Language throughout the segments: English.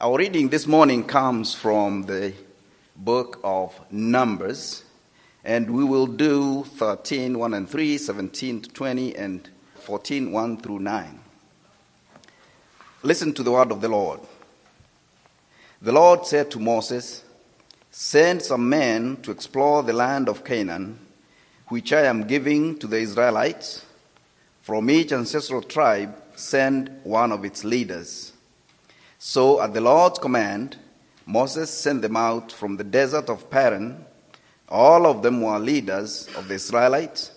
Our reading this morning comes from the book of Numbers, and we will do 13, 1 and 3, 17 to 20, and 14, 1 through 9. Listen to the word of the Lord. The Lord said to Moses, Send some men to explore the land of Canaan, which I am giving to the Israelites. From each ancestral tribe, send one of its leaders. So, at the Lord's command, Moses sent them out from the desert of Paran. All of them were leaders of the Israelites,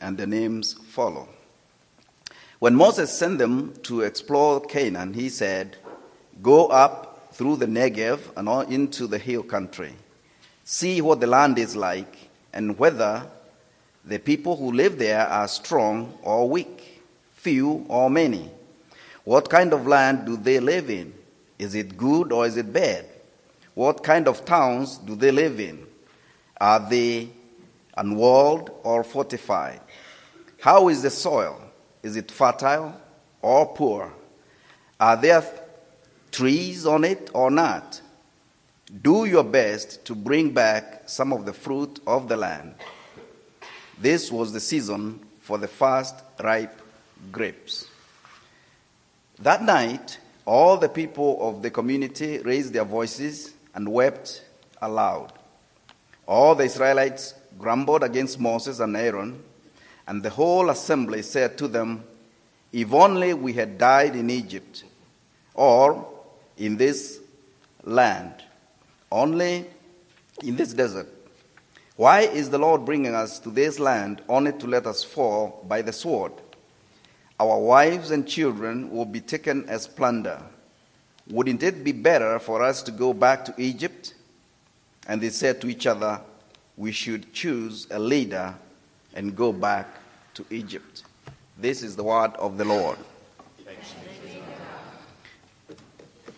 and their names follow. When Moses sent them to explore Canaan, he said, Go up through the Negev and on into the hill country. See what the land is like, and whether the people who live there are strong or weak, few or many. What kind of land do they live in? Is it good or is it bad? What kind of towns do they live in? Are they unwalled or fortified? How is the soil? Is it fertile or poor? Are there trees on it or not? Do your best to bring back some of the fruit of the land. This was the season for the first ripe grapes. That night, all the people of the community raised their voices and wept aloud. All the Israelites grumbled against Moses and Aaron, and the whole assembly said to them, If only we had died in Egypt or in this land, only in this desert. Why is the Lord bringing us to this land only to let us fall by the sword? Our wives and children will be taken as plunder. Wouldn't it be better for us to go back to Egypt? And they said to each other, We should choose a leader and go back to Egypt. This is the word of the Lord.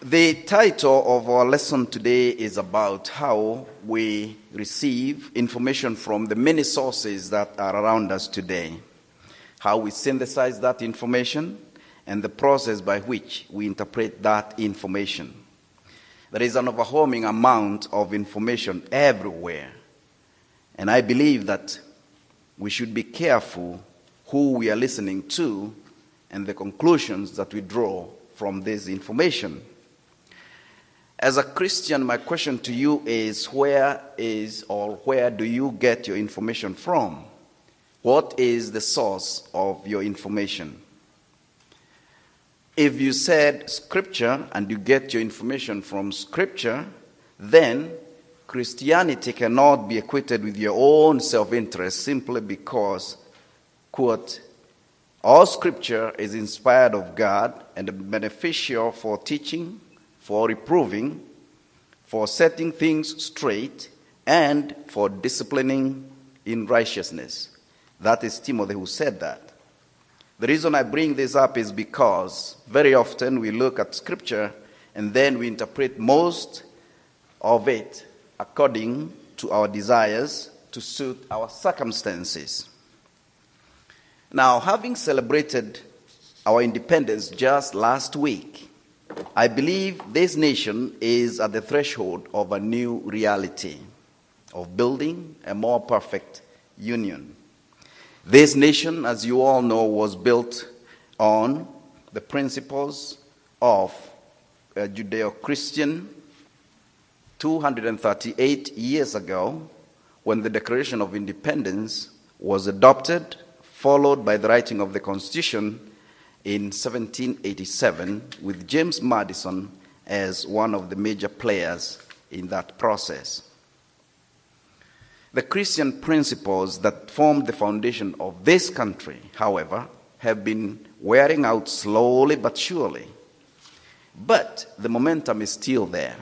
The title of our lesson today is about how we receive information from the many sources that are around us today how we synthesize that information, and the process by which we interpret that information. There is an overwhelming amount of information everywhere, and I believe that we should be careful who we are listening to and the conclusions that we draw from this information. As a Christian, my question to you is where is or where do you get your information from? What is the source of your information? If you said scripture and you get your information from scripture, then Christianity cannot be equated with your own self interest simply because, quote, all scripture is inspired of God and beneficial for teaching, for reproving, for setting things straight, and for disciplining in righteousness. That is Timothy who said that. The reason I bring this up is because very often we look at scripture and then we interpret most of it according to our desires to suit our circumstances. Now, having celebrated our independence just last week, I believe this nation is at the threshold of a new reality of building a more perfect union. This nation, as you all know, was built on the principles of uh, Judeo Christian 238 years ago when the Declaration of Independence was adopted, followed by the writing of the Constitution in 1787, with James Madison as one of the major players in that process. The Christian principles that formed the foundation of this country, however, have been wearing out slowly but surely. But the momentum is still there.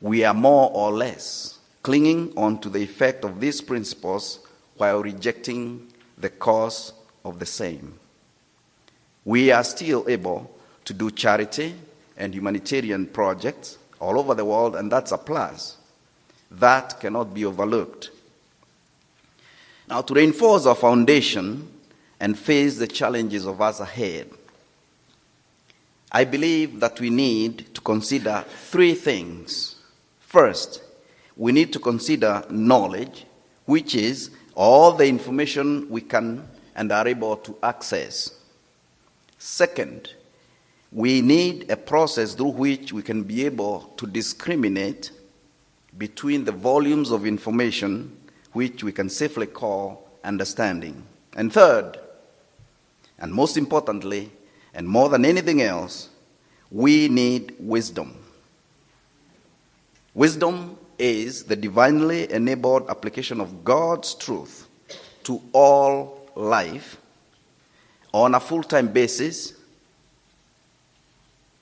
We are more or less clinging on to the effect of these principles while rejecting the cause of the same. We are still able to do charity and humanitarian projects all over the world, and that's a plus. That cannot be overlooked. Now, to reinforce our foundation and face the challenges of us ahead, I believe that we need to consider three things. First, we need to consider knowledge, which is all the information we can and are able to access. Second, we need a process through which we can be able to discriminate between the volumes of information which we can safely call understanding. And third, and most importantly, and more than anything else, we need wisdom. Wisdom is the divinely enabled application of God's truth to all life on a full time basis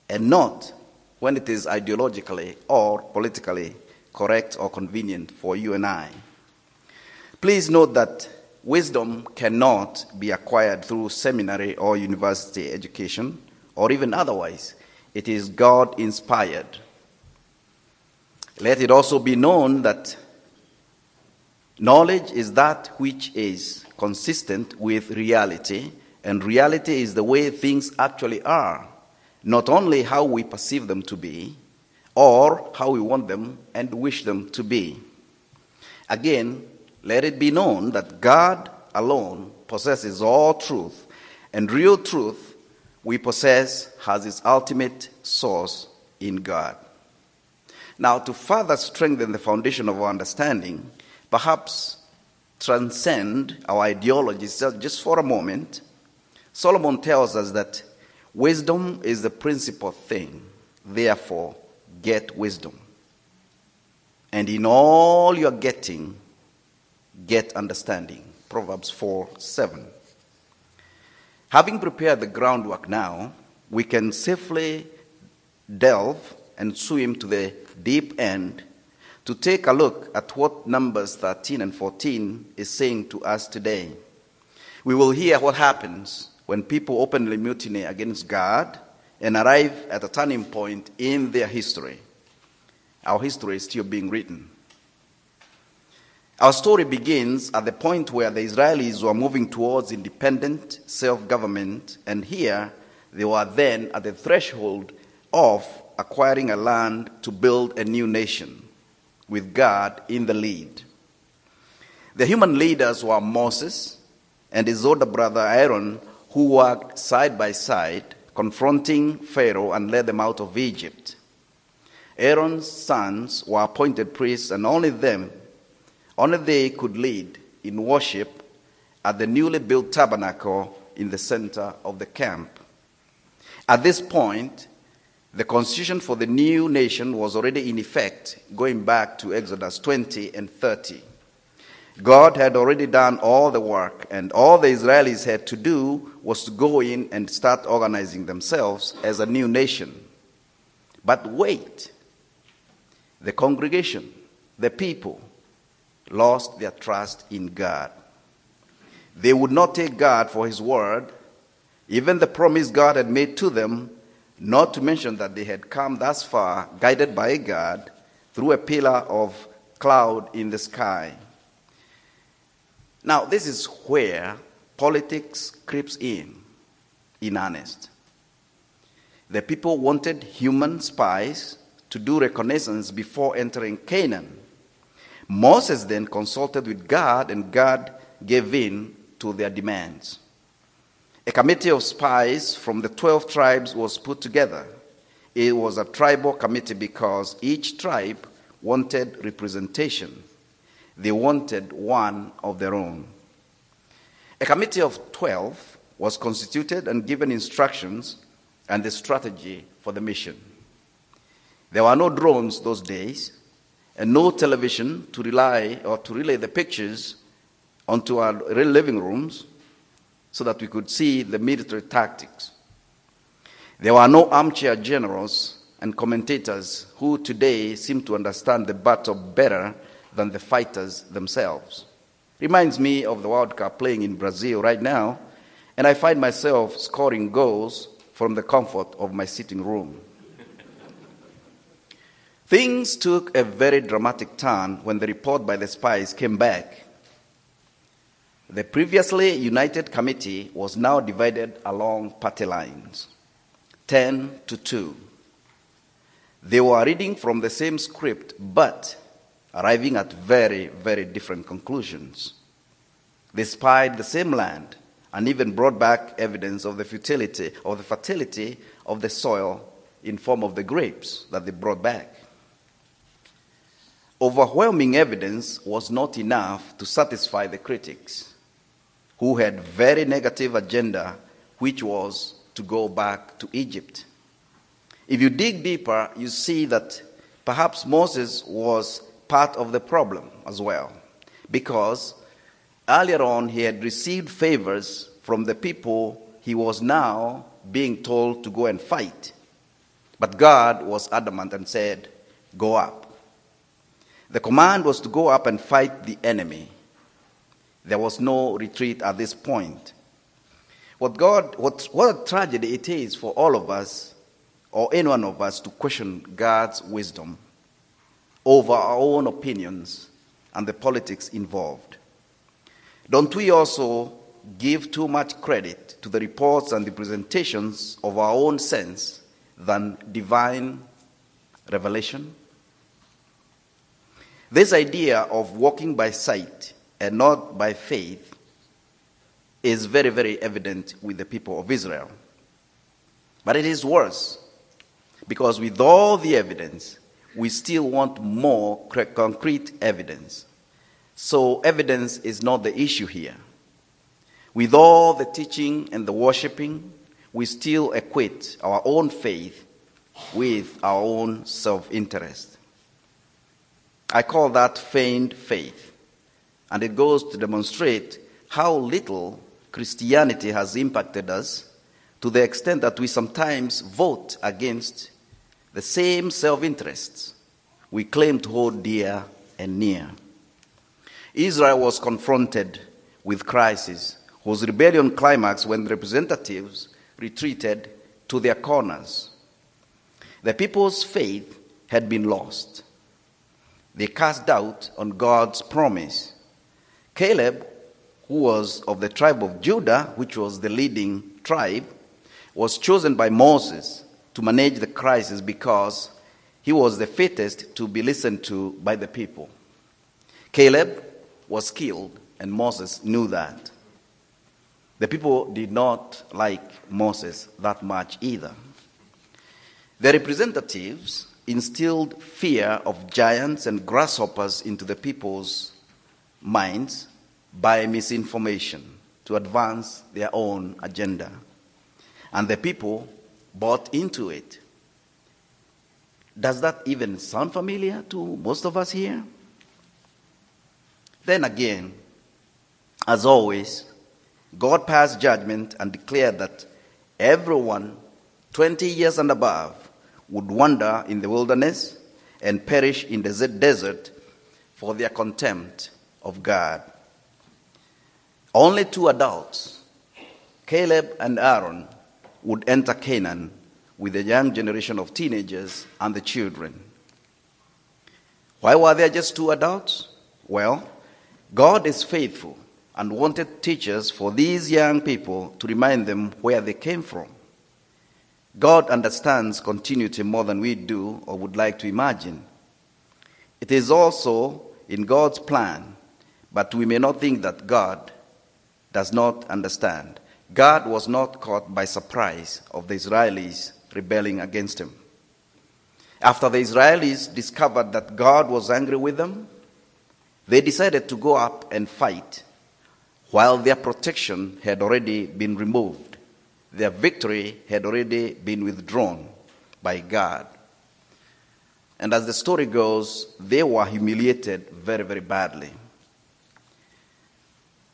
and not when it is ideologically or politically correct or convenient for you and I. Please note that wisdom cannot be acquired through seminary or university education or even otherwise. It is God inspired. Let it also be known that knowledge is that which is consistent with reality, and reality is the way things actually are, not only how we perceive them to be, or how we want them and wish them to be. Again, let it be known that God alone possesses all truth, and real truth we possess has its ultimate source in God. Now, to further strengthen the foundation of our understanding, perhaps transcend our ideologies just for a moment, Solomon tells us that wisdom is the principal thing. Therefore, get wisdom. And in all you're getting, get understanding. Proverbs 4 7. Having prepared the groundwork now, we can safely delve and swim to the deep end to take a look at what Numbers 13 and 14 is saying to us today. We will hear what happens when people openly mutiny against God and arrive at a turning point in their history. Our history is still being written. Our story begins at the point where the Israelis were moving towards independent self government, and here they were then at the threshold of acquiring a land to build a new nation with God in the lead. The human leaders were Moses and his older brother Aaron, who worked side by side, confronting Pharaoh and led them out of Egypt. Aaron's sons were appointed priests, and only them, only they could lead in worship at the newly built tabernacle in the center of the camp. At this point, the constitution for the new nation was already in effect, going back to Exodus 20 and 30. God had already done all the work, and all the Israelis had to do was to go in and start organizing themselves as a new nation. But wait, the congregation, the people, lost their trust in God. They would not take God for His word, even the promise God had made to them not to mention that they had come thus far, guided by God, through a pillar of cloud in the sky. Now, this is where politics creeps in, in earnest. The people wanted human spies to do reconnaissance before entering Canaan. Moses then consulted with God, and God gave in to their demands. A committee of spies from the 12 tribes was put together. It was a tribal committee because each tribe wanted representation. They wanted one of their own. A committee of 12 was constituted and given instructions and the strategy for the mission. There were no drones those days and no television to rely or to relay the pictures onto our living rooms so that we could see the military tactics. There were no armchair generals and commentators who today seem to understand the battle better than the fighters themselves. Reminds me of the World Cup playing in Brazil right now, and I find myself scoring goals from the comfort of my sitting room. Things took a very dramatic turn when the report by the spies came back the previously united committee was now divided along party lines. 10 to 2. They were reading from the same script, but arriving at very, very different conclusions. They spied the same land and even brought back evidence of the fertility of the fertility of the soil in form of the grapes that they brought back. Overwhelming evidence was not enough to satisfy the critics, who had very negative agenda, which was to go back to Egypt. If you dig deeper, you see that perhaps Moses was part of the problem as well, because earlier on he had received favors from the people he was now being told to go and fight. But God was adamant and said, Go up. The command was to go up and fight the enemy. There was no retreat at this point. What God, what, what a tragedy it is for all of us, or any one of us, to question God's wisdom over our own opinions and the politics involved. Don't we also give too much credit to the reports and the presentations of our own sense than divine revelation? This idea of walking by sight and not by faith is very, very evident with the people of Israel. But it is worse because, with all the evidence, we still want more concrete evidence. So, evidence is not the issue here. With all the teaching and the worshiping, we still equate our own faith with our own self interest. I call that feigned faith. And it goes to demonstrate how little Christianity has impacted us to the extent that we sometimes vote against the same self interests we claim to hold dear and near. Israel was confronted with crisis, whose rebellion climaxed when representatives retreated to their corners. The people's faith had been lost. They cast doubt on God's promise. Caleb, who was of the tribe of Judah, which was the leading tribe, was chosen by Moses to manage the crisis because he was the fittest to be listened to by the people. Caleb was killed, and Moses knew that. The people did not like Moses that much either. The representatives instilled fear of giants and grasshoppers into the people's minds by misinformation to advance their own agenda. And the people bought into it. Does that even sound familiar to most of us here? Then again, as always, God passed judgment and declared that everyone 20 years and above would wander in the wilderness and perish in the desert for their contempt of God. Only two adults, Caleb and Aaron, would enter Canaan with the young generation of teenagers and the children. Why were there just two adults? Well, God is faithful and wanted teachers for these young people to remind them where they came from. God understands continuity more than we do or would like to imagine. It is also in God's plan, but we may not think that God does not understand. God was not caught by surprise of the Israelis rebelling against him. After the Israelis discovered that God was angry with them, they decided to go up and fight while their protection had already been removed their victory had already been withdrawn by God. And as the story goes, they were humiliated very, very badly.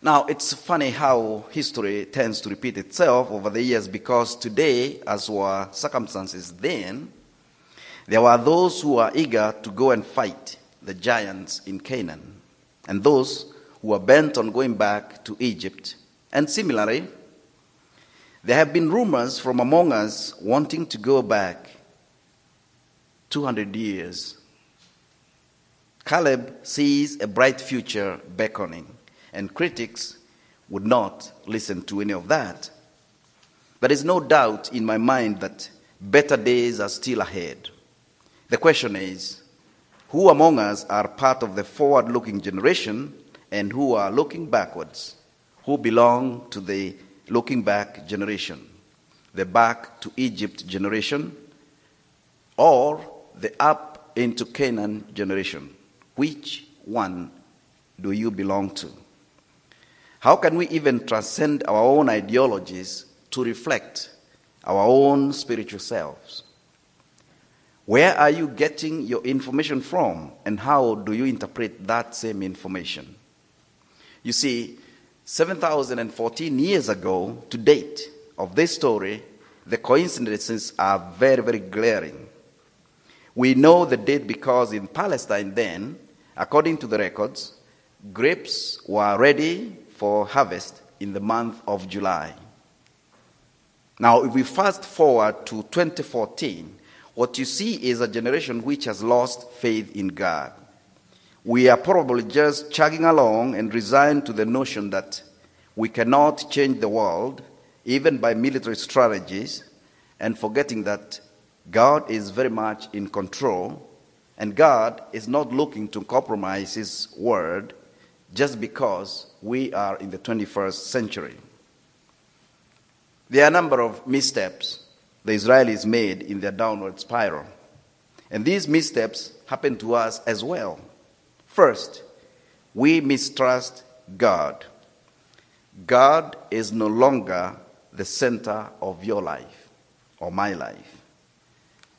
Now, it's funny how history tends to repeat itself over the years because today, as were circumstances then, there were those who were eager to go and fight the giants in Canaan, and those who were bent on going back to Egypt. And similarly, there have been rumors from among us wanting to go back 200 years. Caleb sees a bright future beckoning, and critics would not listen to any of that. There is no doubt in my mind that better days are still ahead. The question is who among us are part of the forward looking generation and who are looking backwards? Who belong to the looking back generation? The back to Egypt generation or the up into Canaan generation? Which one do you belong to? How can we even transcend our own ideologies to reflect our own spiritual selves? Where are you getting your information from, and how do you interpret that same information? You see, 7,014 years ago to date of this story, the coincidences are very, very glaring. We know the date because in Palestine then, according to the records, grapes were ready for harvest in the month of July. Now, if we fast forward to 2014, what you see is a generation which has lost faith in God. We are probably just chugging along and resigned to the notion that we cannot change the world, even by military strategies, and forgetting that God is very much in control, and God is not looking to compromise His word just because we are in the 21st century. There are a number of missteps the Israelis made in their downward spiral. And these missteps happen to us as well. First, we mistrust God. God is no longer the center of your life or my life.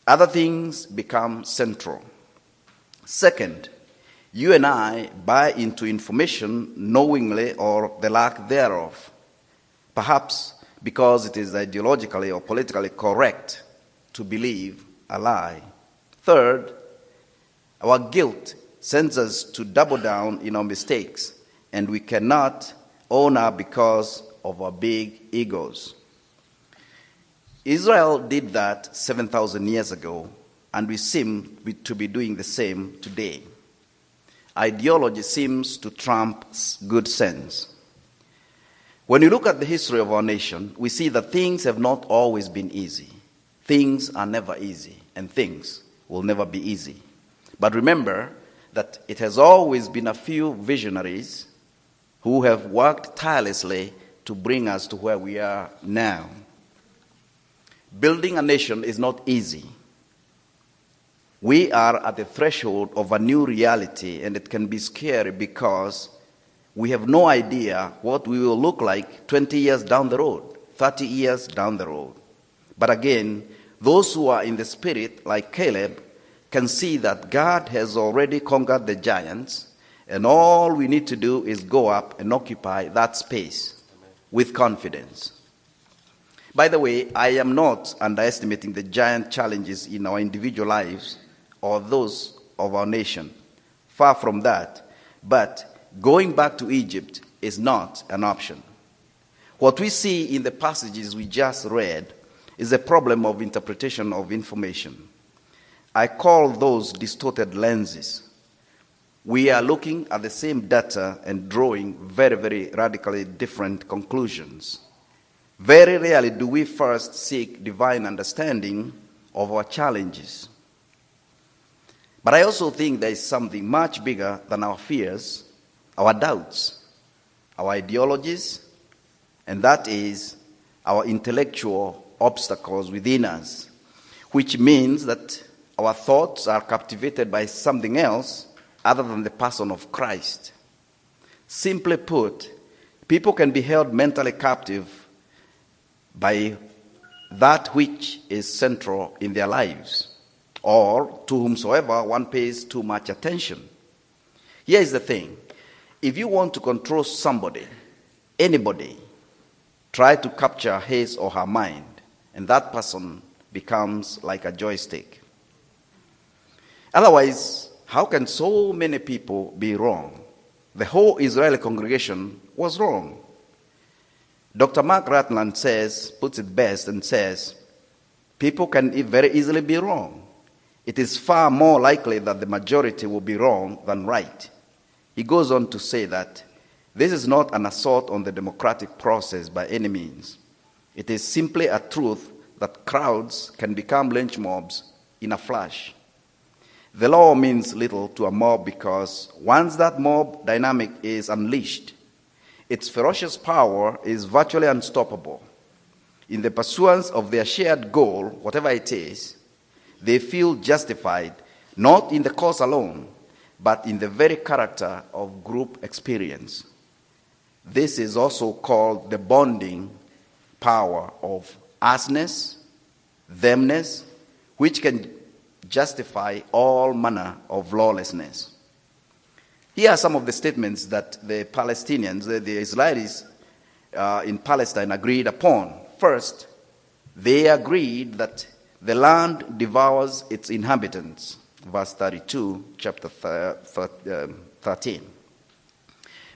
Other things become central. Second, you and I buy into information knowingly or the lack thereof, perhaps because it is ideologically or politically correct to believe a lie. Third, our guilt sends us to double down in our mistakes, and we cannot own up because of our big egos. Israel did that 7,000 years ago, and we seem to be doing the same today ideology seems to trump good sense. When you look at the history of our nation, we see that things have not always been easy. Things are never easy, and things will never be easy. But remember that it has always been a few visionaries who have worked tirelessly to bring us to where we are now. Building a nation is not easy. We are at the threshold of a new reality, and it can be scary because we have no idea what we will look like 20 years down the road, 30 years down the road. But again, those who are in the spirit, like Caleb, can see that God has already conquered the giants, and all we need to do is go up and occupy that space with confidence. By the way, I am not underestimating the giant challenges in our individual lives or those of our nation. Far from that. But going back to Egypt is not an option. What we see in the passages we just read is a problem of interpretation of information. I call those distorted lenses. We are looking at the same data and drawing very, very radically different conclusions. Very rarely do we first seek divine understanding of our challenges. But I also think there is something much bigger than our fears, our doubts, our ideologies, and that is our intellectual obstacles within us, which means that our thoughts are captivated by something else other than the person of Christ. Simply put, people can be held mentally captive by that which is central in their lives or to whomsoever one pays too much attention. Here is the thing if you want to control somebody, anybody, try to capture his or her mind, and that person becomes like a joystick. Otherwise, how can so many people be wrong? The whole Israeli congregation was wrong. Dr. Mark Rutland says, puts it best, and says, people can very easily be wrong it is far more likely that the majority will be wrong than right. He goes on to say that this is not an assault on the democratic process by any means. It is simply a truth that crowds can become lynch mobs in a flash. The law means little to a mob because once that mob dynamic is unleashed, its ferocious power is virtually unstoppable. In the pursuance of their shared goal, whatever it is, they feel justified not in the cause alone, but in the very character of group experience. This is also called the bonding power of usness, themness, which can justify all manner of lawlessness. Here are some of the statements that the Palestinians, the, the Israelis uh, in Palestine agreed upon. First, they agreed that the land devours its inhabitants. Verse 32, chapter um, 13.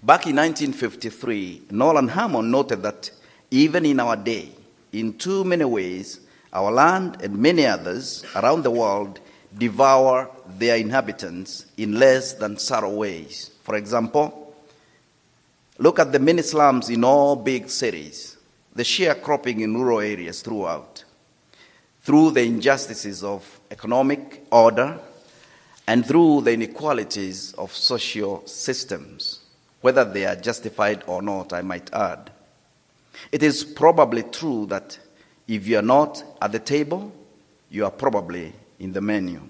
Back in 1953, Nolan Hammond noted that even in our day, in too many ways, our land and many others around the world devour their inhabitants in less than subtle ways. For example, look at the many slums in all big cities, the sharecropping in rural areas throughout, through the injustices of economic order and through the inequalities of social systems, whether they are justified or not, I might add. It is probably true that if you are not at the table, you are probably in the menu.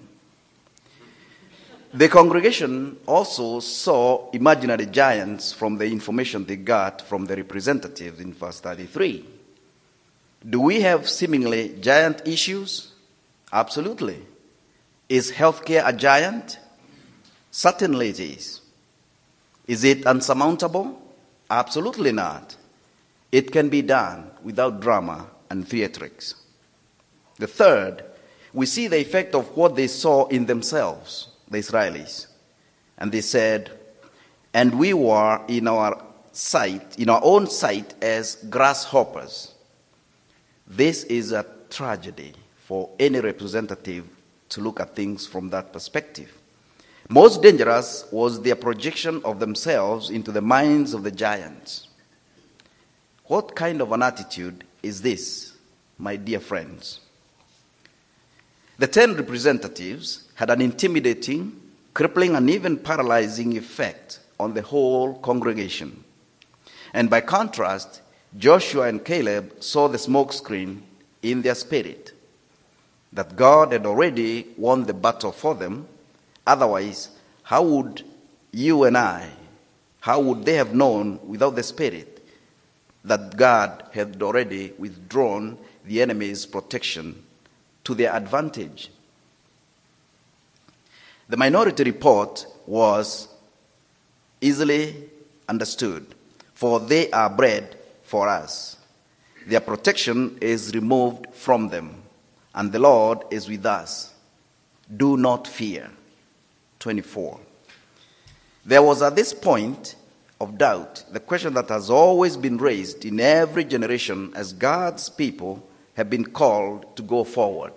The congregation also saw imaginary giants from the information they got from the representatives in verse 33. Do we have seemingly giant issues? Absolutely. Is healthcare a giant? Certainly it is. Is it unsurmountable? Absolutely not. It can be done without drama and theatrics. The third, we see the effect of what they saw in themselves, the Israelis. And they said, and we were in our sight, in our own sight, as grasshoppers. This is a tragedy for any representative to look at things from that perspective. Most dangerous was their projection of themselves into the minds of the giants. What kind of an attitude is this, my dear friends? The ten representatives had an intimidating, crippling, and even paralyzing effect on the whole congregation. And by contrast, Joshua and Caleb saw the smokescreen in their spirit that God had already won the battle for them. Otherwise, how would you and I, how would they have known without the Spirit that God had already withdrawn the enemy's protection to their advantage. The minority report was easily understood, for they are bread for us. Their protection is removed from them, and the Lord is with us. Do not fear. 24. There was at this point of doubt, the question that has always been raised in every generation as God's people have been called to go forward.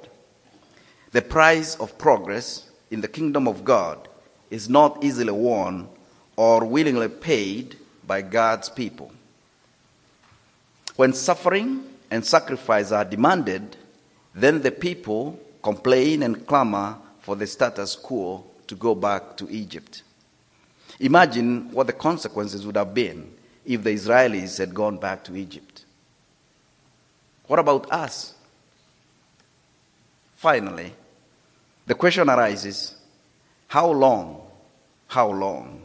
The price of progress in the kingdom of God is not easily won or willingly paid by God's people. When suffering and sacrifice are demanded, then the people complain and clamor for the status quo to go back to Egypt. Imagine what the consequences would have been if the Israelis had gone back to Egypt. What about us? Finally, the question arises how long? How long?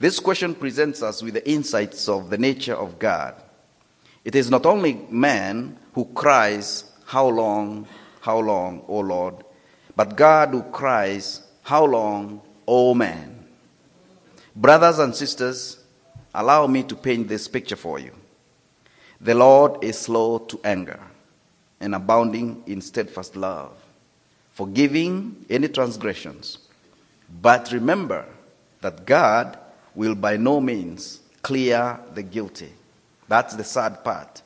This question presents us with the insights of the nature of God. It is not only man who cries, How long, how long, O Lord, but God who cries, How long, O man? Brothers and sisters, allow me to paint this picture for you. The Lord is slow to anger and abounding in steadfast love, forgiving any transgressions. But remember that God will by no means clear the guilty. That's the sad part.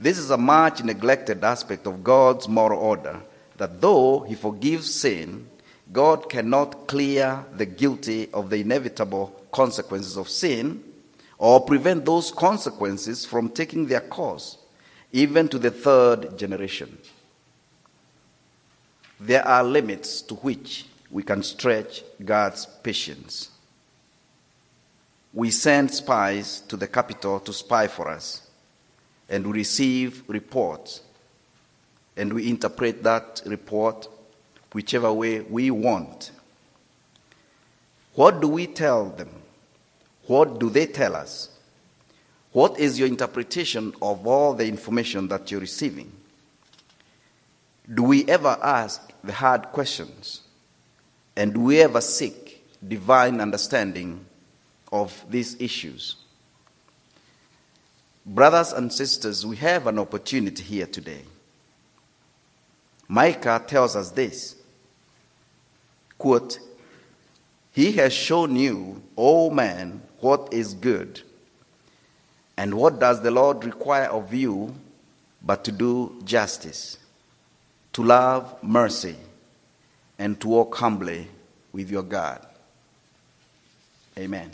This is a much neglected aspect of God's moral order that though He forgives sin, God cannot clear the guilty of the inevitable consequences of sin or prevent those consequences from taking their course. even to the third generation. There are limits to which we can stretch God's patience. We send spies to the capital to spy for us, and we receive reports, and we interpret that report whichever way we want. What do we tell them? What do they tell us? What is your interpretation of all the information that you're receiving? Do we ever ask the hard questions? And do we ever seek divine understanding of these issues? Brothers and sisters, we have an opportunity here today. Micah tells us this quote, He has shown you, O man, what is good. And what does the Lord require of you but to do justice, to love mercy, and to walk humbly with your God? Amen.